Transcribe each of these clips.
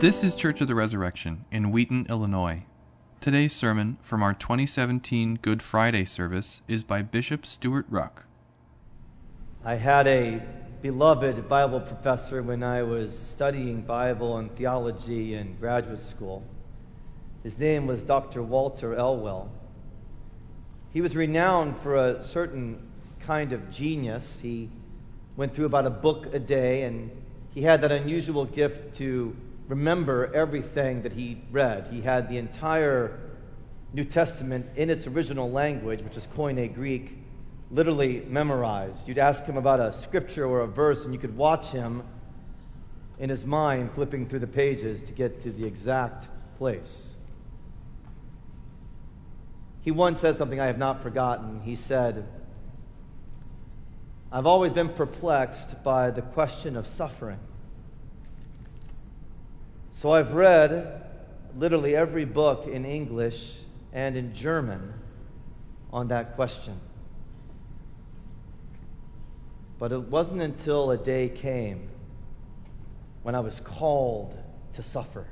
This is Church of the Resurrection in Wheaton, Illinois. Today's sermon from our 2017 Good Friday service is by Bishop Stewart Ruch. I had a beloved Bible professor when I was studying Bible and theology in graduate school. His name was Dr. Walter Elwell. He was renowned for a certain kind of genius. He went through about a book a day, and he had that unusual gift to remember everything that he read. He had the entire New Testament in its original language, which is Koine Greek, literally memorized. You'd ask him about a scripture or a verse, and you could watch him in his mind flipping through the pages to get to the exact place. He once said something I have not forgotten. He said, I've always been perplexed by the question of suffering. So I've read literally every book in English and in German on that question. But it wasn't until a day came when I was called to suffer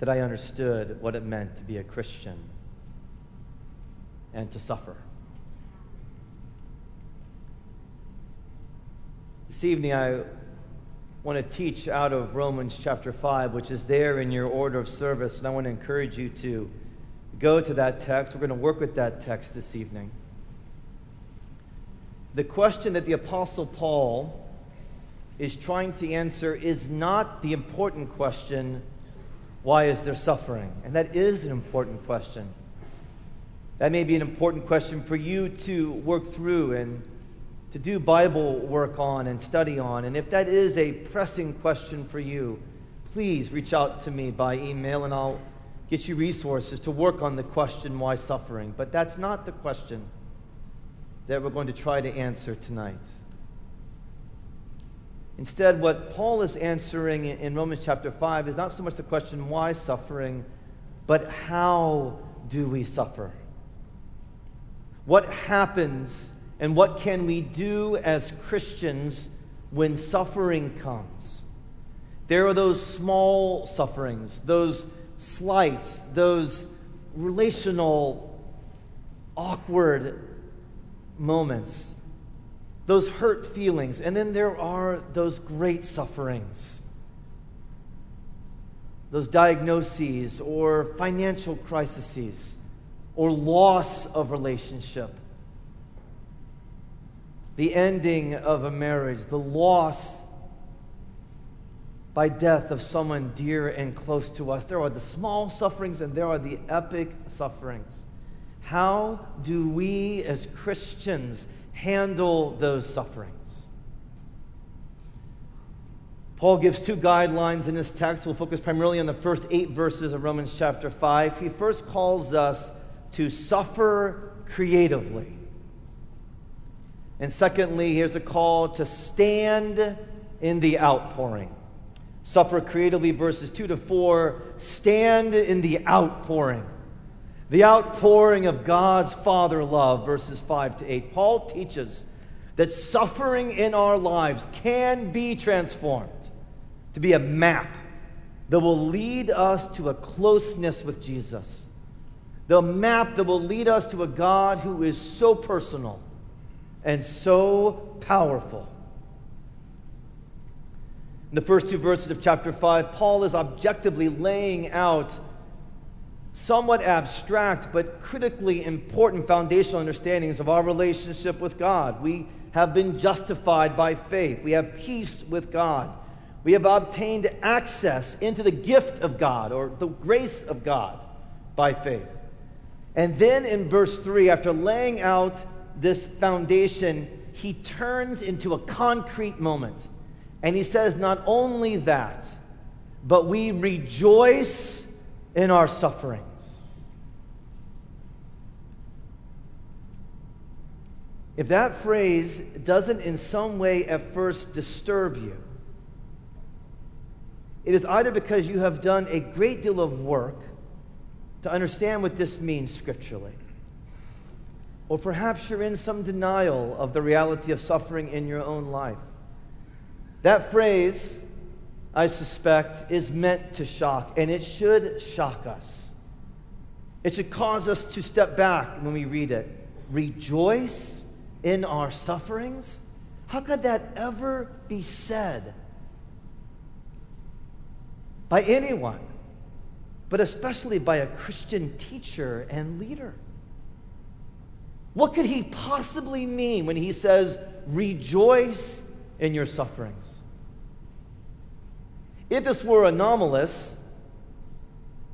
that I understood what it meant to be a Christian and to suffer. This evening, I want to teach out of Romans chapter 5, which is there in your order of service, and I want to encourage you to go to that text. We're going to work with that text this evening. The question that the Apostle Paul is trying to answer is not the important question why is there suffering? And that is an important question. That may be an important question for you to work through and to do Bible work on and study on. And if that is a pressing question for you, please reach out to me by email and I'll get you resources to work on the question why suffering. But that's not the question that we're going to try to answer tonight. Instead, what Paul is answering in Romans chapter 5 is not so much the question why suffering, but how do we suffer? What happens and what can we do as Christians when suffering comes? There are those small sufferings, those slights, those relational, awkward moments those hurt feelings. And then there are those great sufferings, those diagnoses or financial crises or loss of relationship, the ending of a marriage, the loss by death of someone dear and close to us. There are the small sufferings and there are the epic sufferings. How do we as Christians handle those sufferings. Paul gives two guidelines in this text. We'll focus primarily on the first eight verses of Romans chapter 5. He first calls us to suffer creatively. And secondly, here's a call to stand in the outpouring. Suffer creatively, verses 2 to 4. Stand in the outpouring. The outpouring of God's Father love, verses 5 to 8. Paul teaches that suffering in our lives can be transformed to be a map that will lead us to a closeness with Jesus. The map that will lead us to a God who is so personal and so powerful. In the first two verses of chapter 5, Paul is objectively laying out somewhat abstract but critically important foundational understandings of our relationship with God. We have been justified by faith, we have peace with God, we have obtained access into the gift of God or the grace of God by faith. And then in verse 3, after laying out this foundation, he turns into a concrete moment. And he says, Not only that, but we rejoice in our sufferings. If that phrase doesn't in some way at first disturb you, it is either because you have done a great deal of work to understand what this means scripturally, or perhaps you're in some denial of the reality of suffering in your own life. That phrase I suspect, is meant to shock, and it should shock us. It should cause us to step back when we read it. Rejoice in our sufferings? How could that ever be said by anyone, but especially by a Christian teacher and leader? What could he possibly mean when he says, rejoice in your sufferings? If this were anomalous,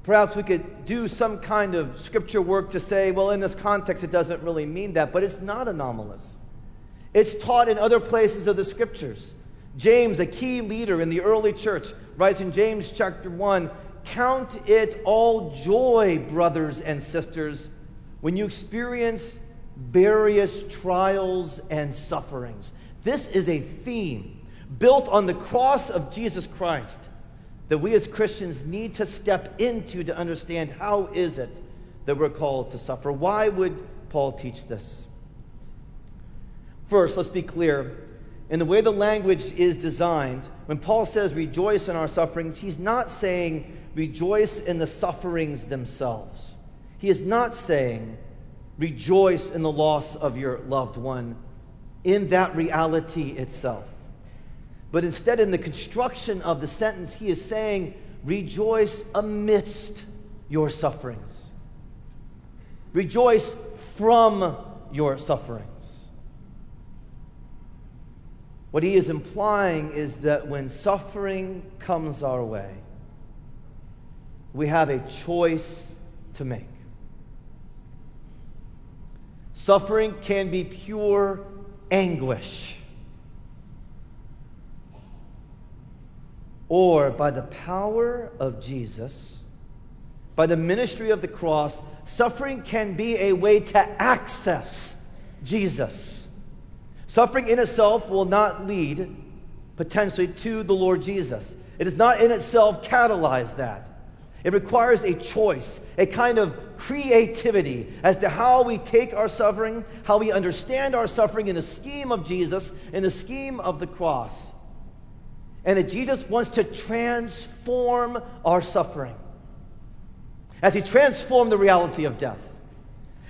perhaps we could do some kind of scripture work to say, well, in this context, it doesn't really mean that, but it's not anomalous. It's taught in other places of the scriptures. James, a key leader in the early church, writes in James chapter 1 Count it all joy, brothers and sisters, when you experience various trials and sufferings. This is a theme built on the cross of Jesus Christ that we as Christians need to step into to understand how is it that we're called to suffer. Why would Paul teach this? First, let's be clear. In the way the language is designed, when Paul says rejoice in our sufferings, he's not saying rejoice in the sufferings themselves. He is not saying rejoice in the loss of your loved one in that reality itself. But instead, in the construction of the sentence, he is saying, rejoice amidst your sufferings. Rejoice from your sufferings. What he is implying is that when suffering comes our way, we have a choice to make. Suffering can be pure anguish. Or by the power of Jesus, by the ministry of the cross, suffering can be a way to access Jesus. Suffering in itself will not lead potentially to the Lord Jesus. It does not in itself catalyze that. It requires a choice, a kind of creativity as to how we take our suffering, how we understand our suffering in the scheme of Jesus, in the scheme of the cross. And that Jesus wants to transform our suffering. As he transformed the reality of death,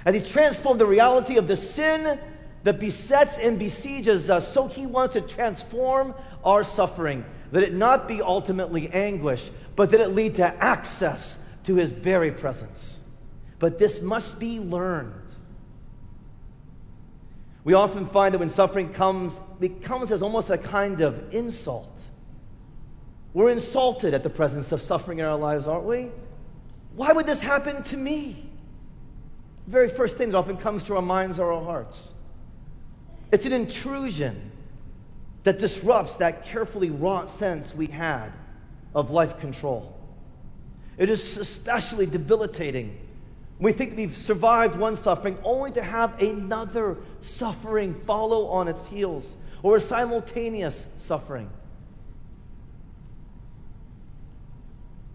as he transformed the reality of the sin that besets and besieges us, so he wants to transform our suffering, that it not be ultimately anguish, but that it lead to access to his very presence. But this must be learned. We often find that when suffering comes, it comes as almost a kind of insult. We're insulted at the presence of suffering in our lives, aren't we? Why would this happen to me? The very first thing that often comes to our minds or our hearts. It's an intrusion that disrupts that carefully wrought sense we had of life control. It is especially debilitating we think we've survived one suffering only to have another suffering follow on its heels or a simultaneous suffering.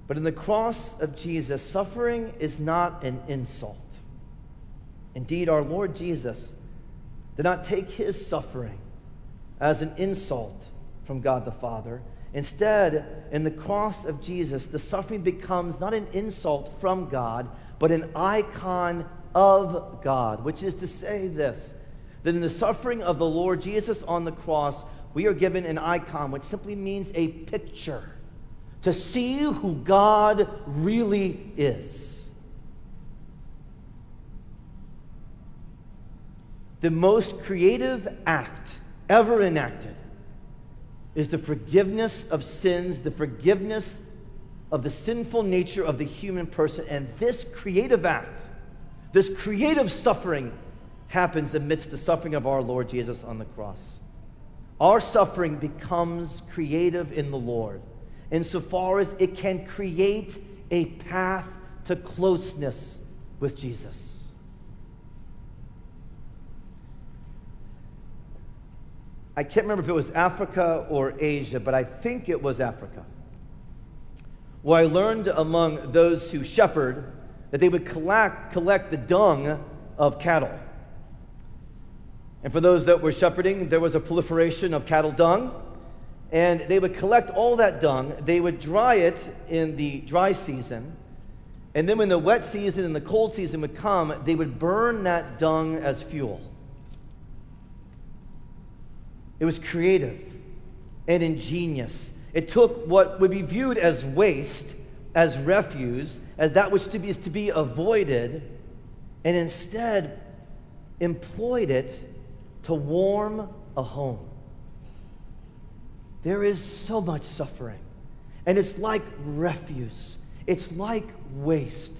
But in the cross of Jesus, suffering is not an insult. Indeed, our Lord Jesus did not take his suffering as an insult from God the Father. Instead, in the cross of Jesus, the suffering becomes not an insult from God, but an icon of God, which is to say this that in the suffering of the Lord Jesus on the cross, we are given an icon, which simply means a picture to see who God really is. The most creative act ever enacted is the forgiveness of sins, the forgiveness of the sinful nature of the human person. And this creative act, this creative suffering, happens amidst the suffering of our Lord Jesus on the cross. Our suffering becomes creative in the Lord insofar as it can create a path to closeness with Jesus. I can't remember if it was Africa or Asia, but I think it was Africa where I learned among those who shepherd that they would collect, collect the dung of cattle. And for those that were shepherding, there was a proliferation of cattle dung. And they would collect all that dung, they would dry it in the dry season, and then when the wet season and the cold season would come, they would burn that dung as fuel. It was creative and ingenious. It took what would be viewed as waste, as refuse, as that which to be, is to be avoided, and instead employed it to warm a home. There is so much suffering, and it's like refuse, it's like waste.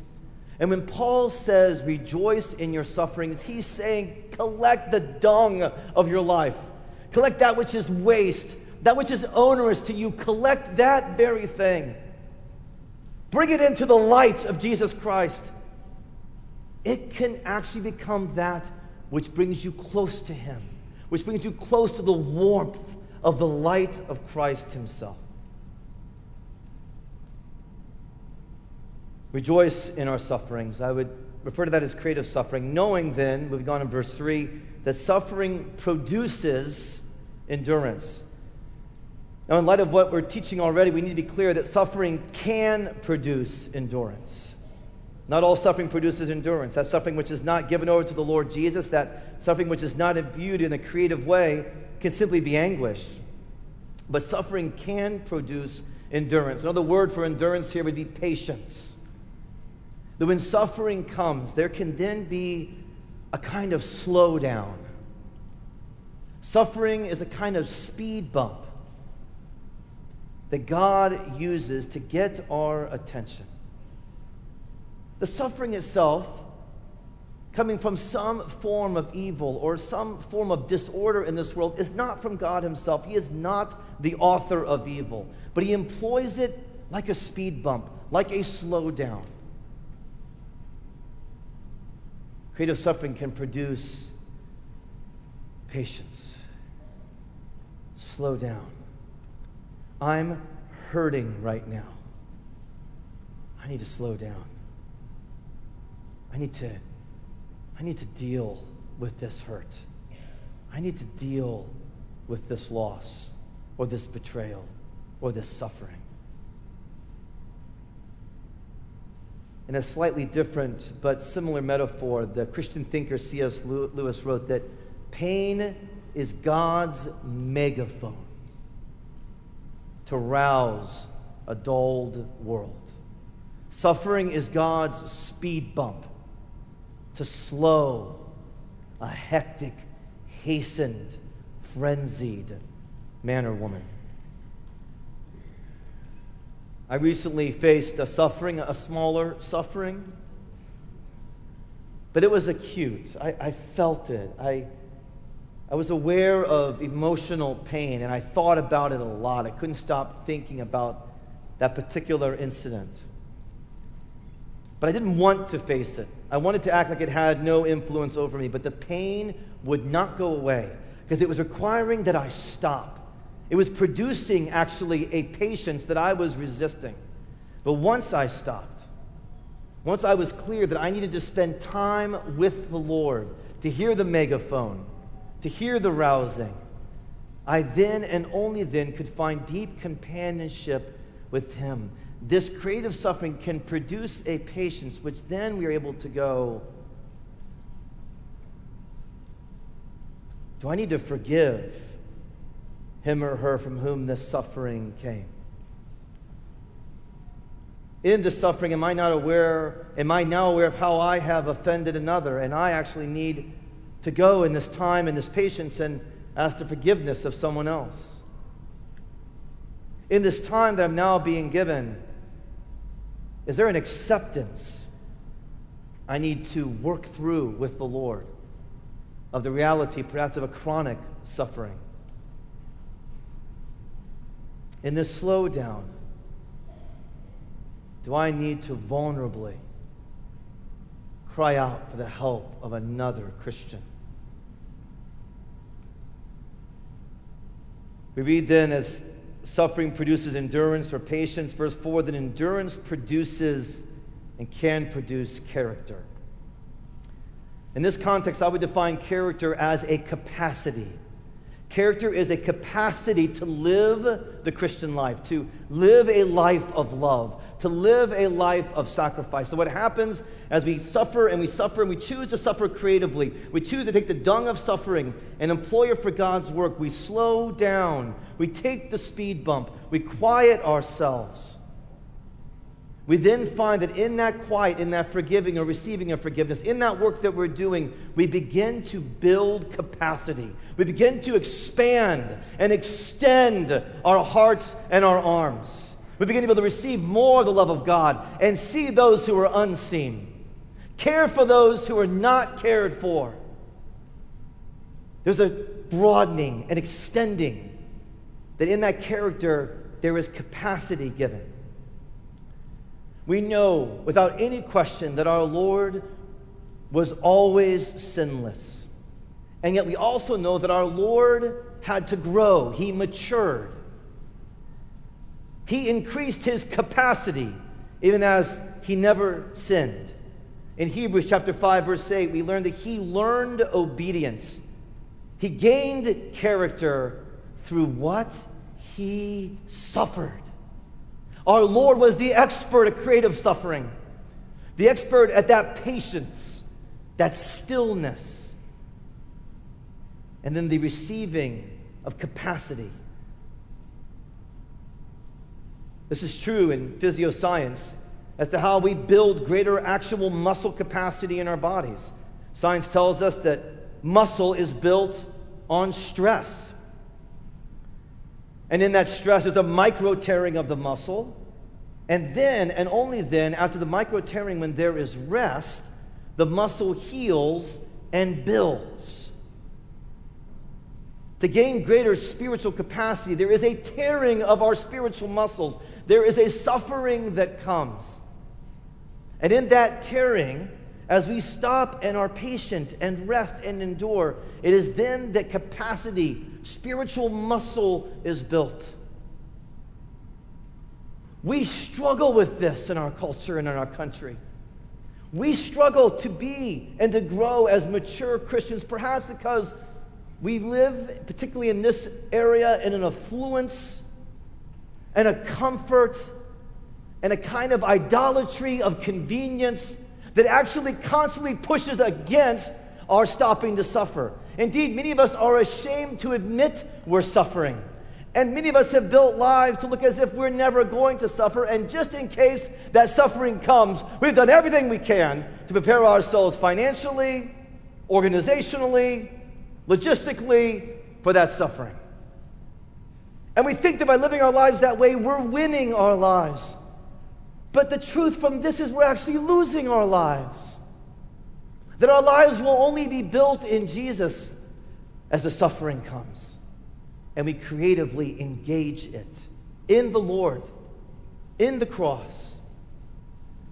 And when Paul says, rejoice in your sufferings, he's saying, collect the dung of your life. Collect that which is waste, that which is onerous to you. Collect that very thing. Bring it into the light of Jesus Christ. It can actually become that which brings you close to Him, which brings you close to the warmth of the light of Christ Himself. Rejoice in our sufferings. I would refer to that as creative suffering, knowing then, we've gone in verse 3, that suffering produces endurance. Now, in light of what we're teaching already, we need to be clear that suffering can produce endurance. Not all suffering produces endurance. That suffering which is not given over to the Lord Jesus, that suffering which is not viewed in a creative way, can simply be anguish. But suffering can produce endurance. Another word for endurance here would be patience. That when suffering comes, there can then be a kind of slowdown. Suffering is a kind of speed bump that God uses to get our attention. The suffering itself, coming from some form of evil or some form of disorder in this world, is not from God Himself. He is not the author of evil, but He employs it like a speed bump, like a slowdown. Creative suffering can produce patience. Slow down. I'm hurting right now. I need to slow down. I need to I need to deal with this hurt. I need to deal with this loss or this betrayal or this suffering. In a slightly different but similar metaphor, the Christian thinker C.S. Lewis wrote that pain is God's megaphone to rouse a dulled world. Suffering is God's speed bump to slow a hectic, hastened, frenzied man or woman. I recently faced a suffering, a smaller suffering, but it was acute. I, I felt it. I, I was aware of emotional pain, and I thought about it a lot. I couldn't stop thinking about that particular incident. But I didn't want to face it. I wanted to act like it had no influence over me, but the pain would not go away because it was requiring that I stop. It was producing actually a patience that I was resisting. But once I stopped, once I was clear that I needed to spend time with the Lord to hear the megaphone, to hear the rousing, I then and only then could find deep companionship with Him. This creative suffering can produce a patience, which then we are able to go, Do I need to forgive? him or her from whom this suffering came. In the suffering, am I not aware, am I now aware of how I have offended another? And I actually need to go in this time and this patience and ask the forgiveness of someone else. In this time that I'm now being given, is there an acceptance I need to work through with the Lord of the reality, perhaps, of a chronic suffering? in this slowdown, do I need to vulnerably cry out for the help of another Christian? We read then as suffering produces endurance or patience, verse 4, that endurance produces and can produce character. In this context, I would define character as a capacity Character is a capacity to live the Christian life, to live a life of love, to live a life of sacrifice. So, what happens as we suffer and we suffer and we choose to suffer creatively, we choose to take the dung of suffering and employ it for God's work, we slow down, we take the speed bump, we quiet ourselves. We then find that in that quiet, in that forgiving or receiving of forgiveness, in that work that we're doing, we begin to build capacity. We begin to expand and extend our hearts and our arms. We begin to be able to receive more of the love of God and see those who are unseen, care for those who are not cared for. There's a broadening and extending that in that character there is capacity given. We know without any question that our Lord was always sinless. And yet we also know that our Lord had to grow, He matured. He increased His capacity, even as He never sinned. In Hebrews chapter 5, verse 8, we learn that He learned obedience. He gained character through what? He suffered. Our Lord was the expert at creative suffering, the expert at that patience, that stillness, and then the receiving of capacity. This is true in physioscience as to how we build greater actual muscle capacity in our bodies. Science tells us that muscle is built on stress. And in that stress, there's a micro tearing of the muscle. And then, and only then, after the micro tearing, when there is rest, the muscle heals and builds. To gain greater spiritual capacity, there is a tearing of our spiritual muscles. There is a suffering that comes. And in that tearing, as we stop and are patient and rest and endure, it is then that capacity, spiritual muscle, is built. We struggle with this in our culture and in our country. We struggle to be and to grow as mature Christians, perhaps because we live, particularly in this area, in an affluence and a comfort and a kind of idolatry of convenience that actually constantly pushes against our stopping to suffer. Indeed, many of us are ashamed to admit we're suffering. And many of us have built lives to look as if we're never going to suffer. And just in case that suffering comes, we've done everything we can to prepare ourselves financially, organizationally, logistically for that suffering. And we think that by living our lives that way, we're winning our lives. But the truth from this is we're actually losing our lives. That our lives will only be built in Jesus as the suffering comes. And we creatively engage it in the Lord, in the cross.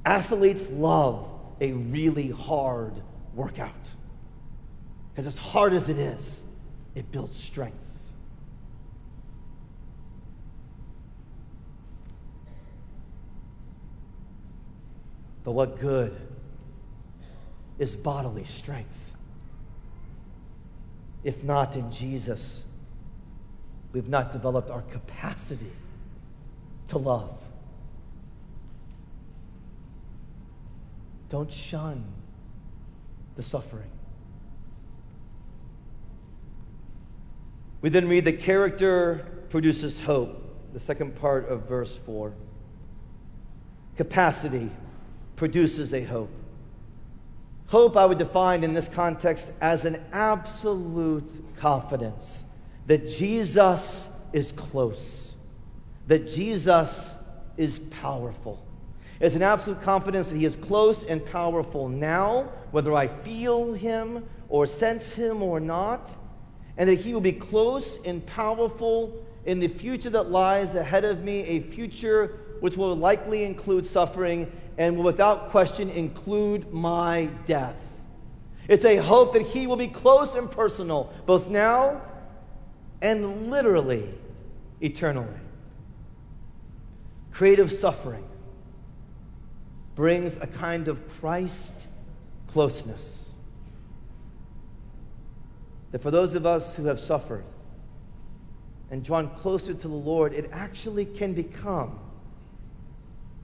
Athletes love a really hard workout. Because as hard as it is, it builds strength. But what good is bodily strength? If not in Jesus, we've not developed our capacity to love. Don't shun the suffering. We then read the character produces hope, the second part of verse 4. Capacity produces a hope. Hope, I would define in this context as an absolute confidence that Jesus is close, that Jesus is powerful. It's an absolute confidence that He is close and powerful now, whether I feel Him or sense Him or not, and that He will be close and powerful in the future that lies ahead of me, a future which will likely include suffering and will without question include my death. It's a hope that He will be close and personal, both now and literally eternally. Creative suffering brings a kind of Christ closeness. That for those of us who have suffered, and drawn closer to the Lord, it actually can become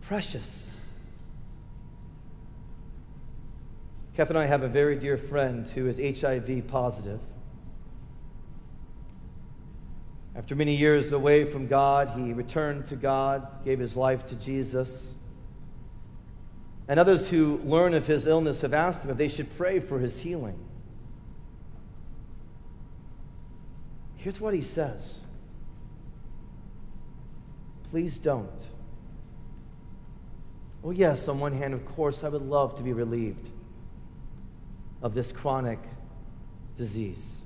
precious. Kath and I have a very dear friend who is HIV positive. After many years away from God, he returned to God, gave his life to Jesus. And others who learn of his illness have asked him if they should pray for his healing. Here's what he says Please don't. Well, yes, on one hand, of course, I would love to be relieved of this chronic disease.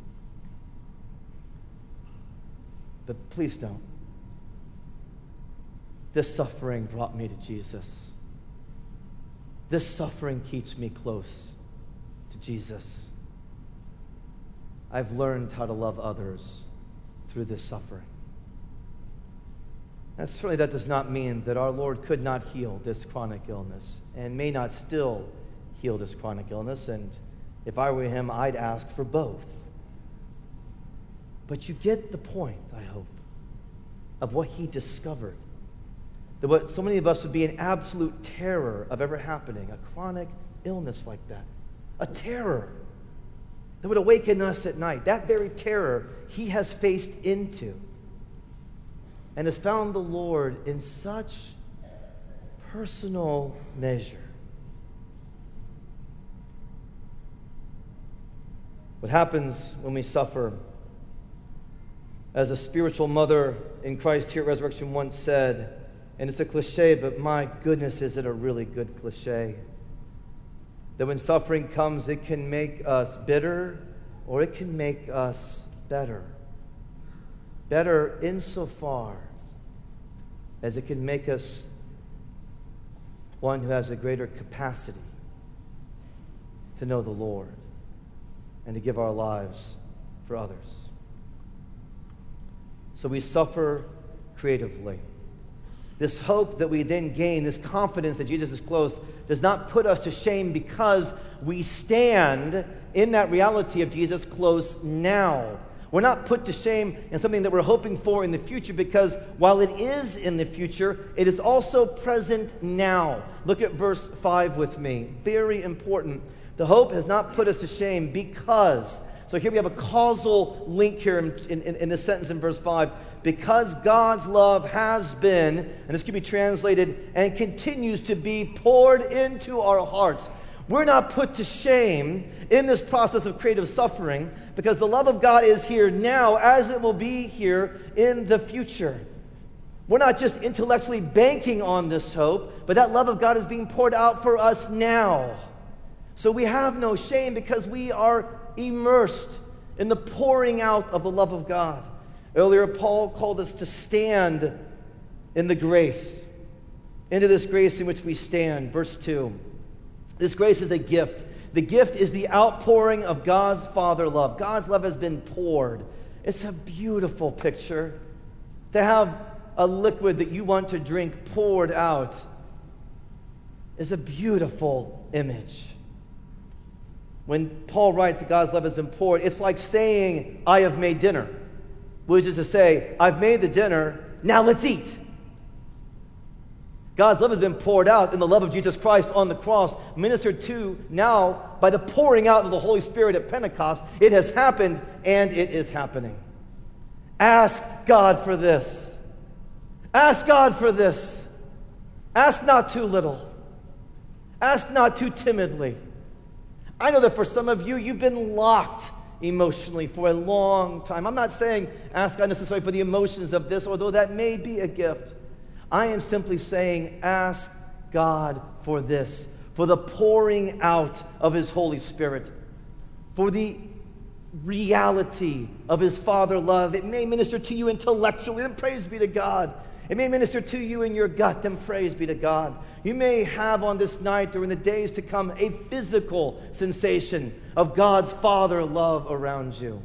But please don't. This suffering brought me to Jesus. This suffering keeps me close to Jesus. I've learned how to love others through this suffering. Certainly that does not mean that our Lord could not heal this chronic illness and may not still heal this chronic illness. And if I were him, I'd ask for both. But you get the point, I hope, of what he discovered. That what so many of us would be in absolute terror of ever happening a chronic illness like that, a terror that would awaken us at night. That very terror he has faced into and has found the Lord in such personal measure. What happens when we suffer? As a spiritual mother in Christ here at Resurrection once said, and it's a cliche, but my goodness, is it a really good cliche? That when suffering comes, it can make us bitter or it can make us better. Better insofar as it can make us one who has a greater capacity to know the Lord and to give our lives for others. So we suffer creatively. This hope that we then gain, this confidence that Jesus is close, does not put us to shame because we stand in that reality of Jesus close now. We're not put to shame in something that we're hoping for in the future because while it is in the future, it is also present now. Look at verse 5 with me. Very important. The hope has not put us to shame because. So here we have a causal link here in, in, in this sentence in verse 5. Because God's love has been, and this can be translated, and continues to be poured into our hearts. We're not put to shame in this process of creative suffering because the love of God is here now as it will be here in the future. We're not just intellectually banking on this hope, but that love of God is being poured out for us now. So we have no shame because we are immersed in the pouring out of the love of God. Earlier, Paul called us to stand in the grace, into this grace in which we stand. Verse 2. This grace is a gift. The gift is the outpouring of God's Father love. God's love has been poured. It's a beautiful picture to have a liquid that you want to drink poured out is a beautiful image. When Paul writes that God's love has been poured, it's like saying, I have made dinner, which is to say, I've made the dinner, now let's eat. God's love has been poured out in the love of Jesus Christ on the cross, ministered to now by the pouring out of the Holy Spirit at Pentecost. It has happened and it is happening. Ask God for this. Ask God for this. Ask not too little. Ask not too timidly. I know that for some of you, you've been locked emotionally for a long time. I'm not saying ask God necessarily for the emotions of this, although that may be a gift. I am simply saying, ask God for this, for the pouring out of His Holy Spirit, for the reality of His Father love. It may minister to you intellectually, and praise be to God. It may minister to you in your gut, and praise be to God. You may have on this night or in the days to come a physical sensation of God's Father love around you.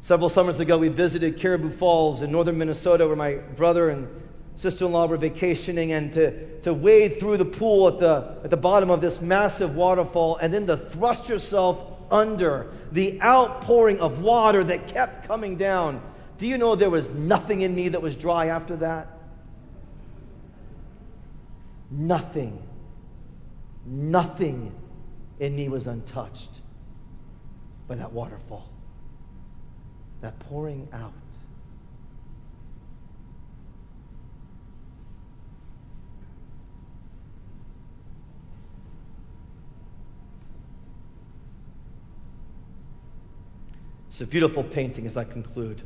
Several summers ago, we visited Caribou Falls in northern Minnesota where my brother and sister in law were vacationing, and to, to wade through the pool at the, at the bottom of this massive waterfall and then to thrust yourself under the outpouring of water that kept coming down. Do you know there was nothing in me that was dry after that? Nothing, nothing in me was untouched by that waterfall, that pouring out. It's a beautiful painting as I conclude.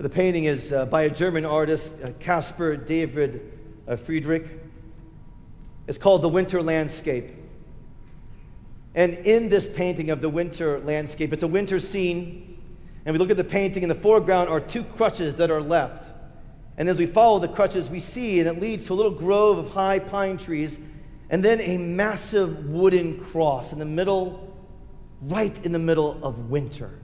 The painting is uh, by a German artist, uh, Caspar David uh, Friedrich. It's called The Winter Landscape. And in this painting of the winter landscape, it's a winter scene. And we look at the painting, in the foreground are two crutches that are left. And as we follow the crutches, we see, and it leads to a little grove of high pine trees, and then a massive wooden cross in the middle right in the middle of winter.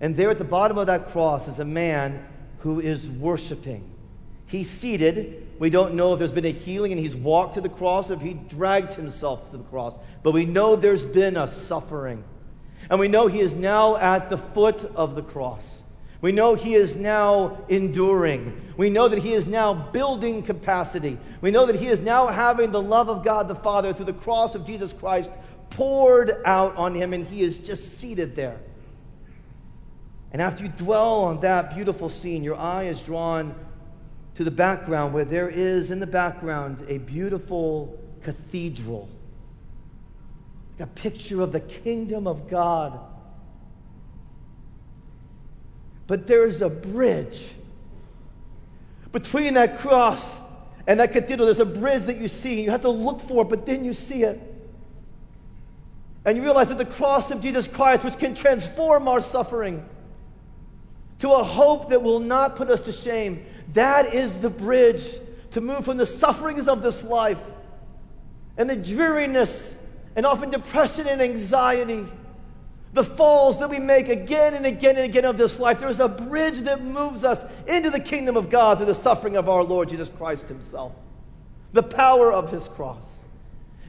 And there at the bottom of that cross is a man who is worshiping. He's seated. We don't know if there's been a healing and he's walked to the cross or if he dragged himself to the cross. But we know there's been a suffering. And we know he is now at the foot of the cross. We know he is now enduring. We know that he is now building capacity. We know that he is now having the love of God the Father through the cross of Jesus Christ poured out on him, and he is just seated there. And after you dwell on that beautiful scene, your eye is drawn to the background where there is in the background a beautiful cathedral, a picture of the kingdom of God. But there's a bridge between that cross and that cathedral. There's a bridge that you see. You have to look for it, but then you see it. And you realize that the cross of Jesus Christ, which can transform our suffering to a hope that will not put us to shame, that is the bridge to move from the sufferings of this life and the dreariness and often depression and anxiety, the falls that we make again and again and again of this life. There is a bridge that moves us into the kingdom of God through the suffering of our Lord Jesus Christ Himself, the power of His cross.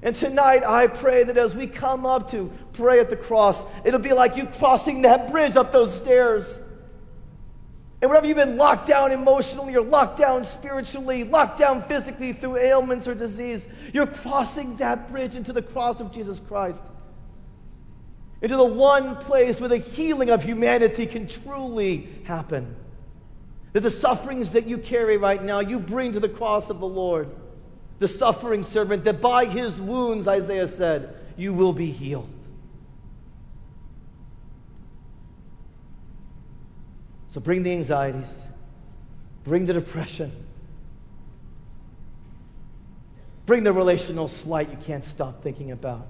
And tonight, I pray that as we come up to pray at the cross, it'll be like you crossing that bridge up those stairs. And whenever you've been locked down emotionally or locked down spiritually, locked down physically through ailments or disease, you're crossing that bridge into the cross of Jesus Christ. Into the one place where the healing of humanity can truly happen. That the sufferings that you carry right now, you bring to the cross of the Lord the suffering servant, that by his wounds, Isaiah said, you will be healed. So bring the anxieties, bring the depression, bring the relational slight you can't stop thinking about,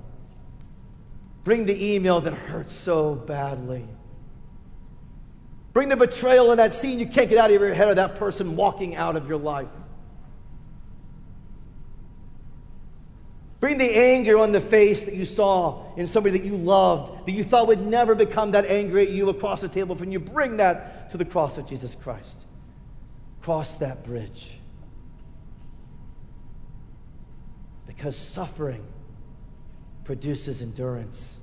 bring the email that hurts so badly. Bring the betrayal in that scene you can't get out of your head of that person walking out of your life. Bring the anger on the face that you saw in somebody that you loved, that you thought would never become that angry at you across the table from you. Bring that to the cross of Jesus Christ. Cross that bridge. Because suffering produces endurance,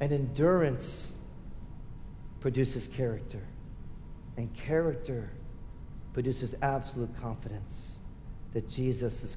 and endurance produces character, and character produces absolute confidence that Jesus is.